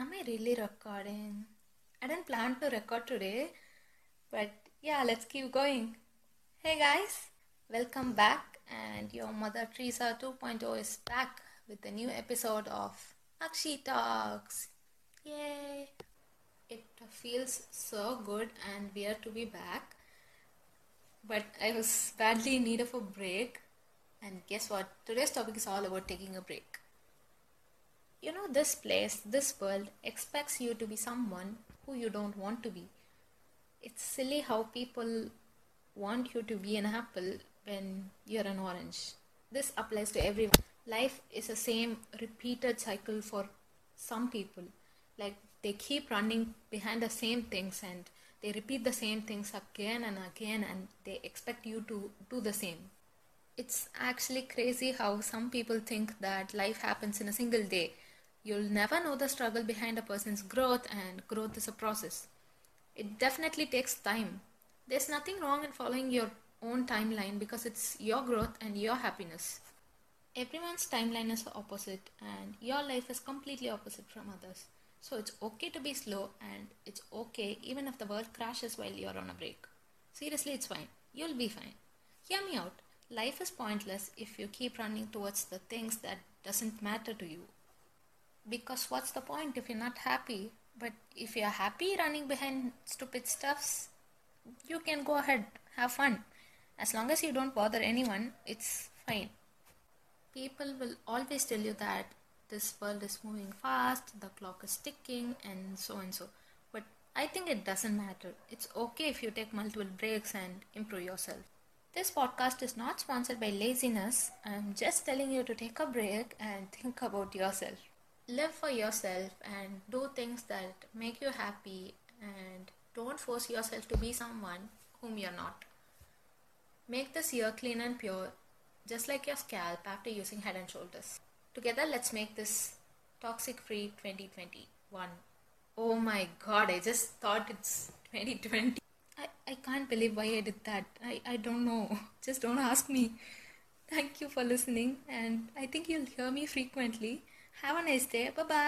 Am I really recording? I didn't plan to record today, but yeah, let's keep going. Hey guys, welcome back, and your Mother Teresa 2.0 is back with a new episode of Akshi Talks. Yay! It feels so good and weird to be back, but I was badly in need of a break. And guess what? Today's topic is all about taking a break. You know, this place, this world expects you to be someone who you don't want to be. It's silly how people want you to be an apple when you're an orange. This applies to everyone. Life is the same repeated cycle for some people. Like they keep running behind the same things and they repeat the same things again and again and they expect you to do the same. It's actually crazy how some people think that life happens in a single day You'll never know the struggle behind a person's growth, and growth is a process. It definitely takes time. There's nothing wrong in following your own timeline because it's your growth and your happiness. Everyone's timeline is opposite, and your life is completely opposite from others. So it's okay to be slow, and it's okay even if the world crashes while you're on a break. Seriously, it's fine. You'll be fine. Hear me out. Life is pointless if you keep running towards the things that doesn't matter to you because what's the point if you're not happy? But if you're happy running behind stupid stuffs, you can go ahead, have fun. As long as you don't bother anyone, it's fine. People will always tell you that this world is moving fast, the clock is ticking, and so and so. But I think it doesn't matter. It's okay if you take multiple breaks and improve yourself. This podcast is not sponsored by laziness. I'm just telling you to take a break and think about yourself live for yourself and do things that make you happy and don't force yourself to be someone whom you're not. Make this year clean and pure, just like your scalp after using head and shoulders. Together, let's make this toxic free 2021. Oh my god, I just thought it's 2020. I, I can't believe why I did that. I, I don't know. Just don't ask me. Thank you for listening, and I think you'll hear me frequently. Have a nice day. Bye bye.